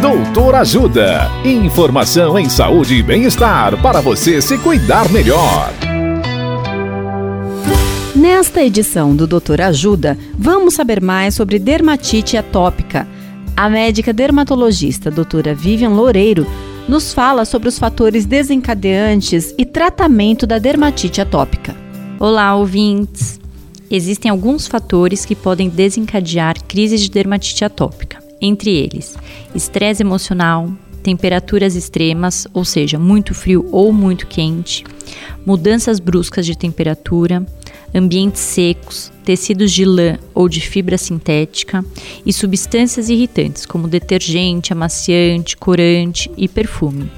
Doutor Ajuda. Informação em saúde e bem-estar para você se cuidar melhor. Nesta edição do Doutor Ajuda, vamos saber mais sobre dermatite atópica. A médica dermatologista doutora Vivian Loureiro nos fala sobre os fatores desencadeantes e tratamento da dermatite atópica. Olá, ouvintes! Existem alguns fatores que podem desencadear crises de dermatite atópica, entre eles estresse emocional, temperaturas extremas, ou seja, muito frio ou muito quente, mudanças bruscas de temperatura, ambientes secos, tecidos de lã ou de fibra sintética e substâncias irritantes como detergente, amaciante, corante e perfume.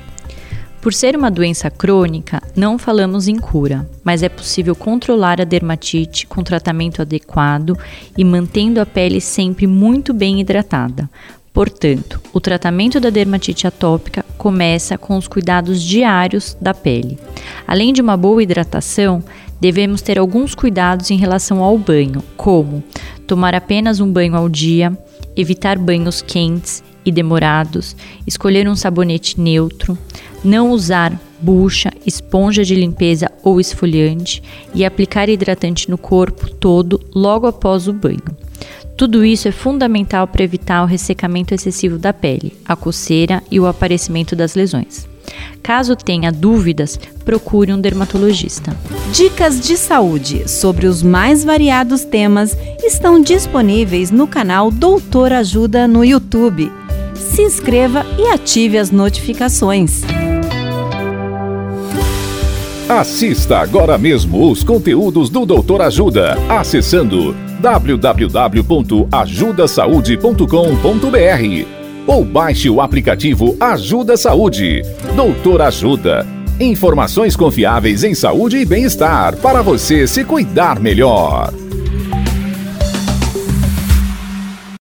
Por ser uma doença crônica, não falamos em cura, mas é possível controlar a dermatite com tratamento adequado e mantendo a pele sempre muito bem hidratada, Portanto, o tratamento da dermatite atópica começa com os cuidados diários da pele. Além de uma boa hidratação, devemos ter alguns cuidados em relação ao banho, como tomar apenas um banho ao dia, evitar banhos quentes e demorados, escolher um sabonete neutro, não usar bucha, esponja de limpeza ou esfoliante e aplicar hidratante no corpo todo logo após o banho. Tudo isso é fundamental para evitar o ressecamento excessivo da pele, a coceira e o aparecimento das lesões. Caso tenha dúvidas, procure um dermatologista. Dicas de saúde sobre os mais variados temas estão disponíveis no canal Doutor Ajuda no YouTube. Se inscreva e ative as notificações. Assista agora mesmo os conteúdos do Doutor Ajuda, acessando www.ajudasaude.com.br ou baixe o aplicativo Ajuda Saúde. Doutor Ajuda. Informações confiáveis em saúde e bem-estar para você se cuidar melhor.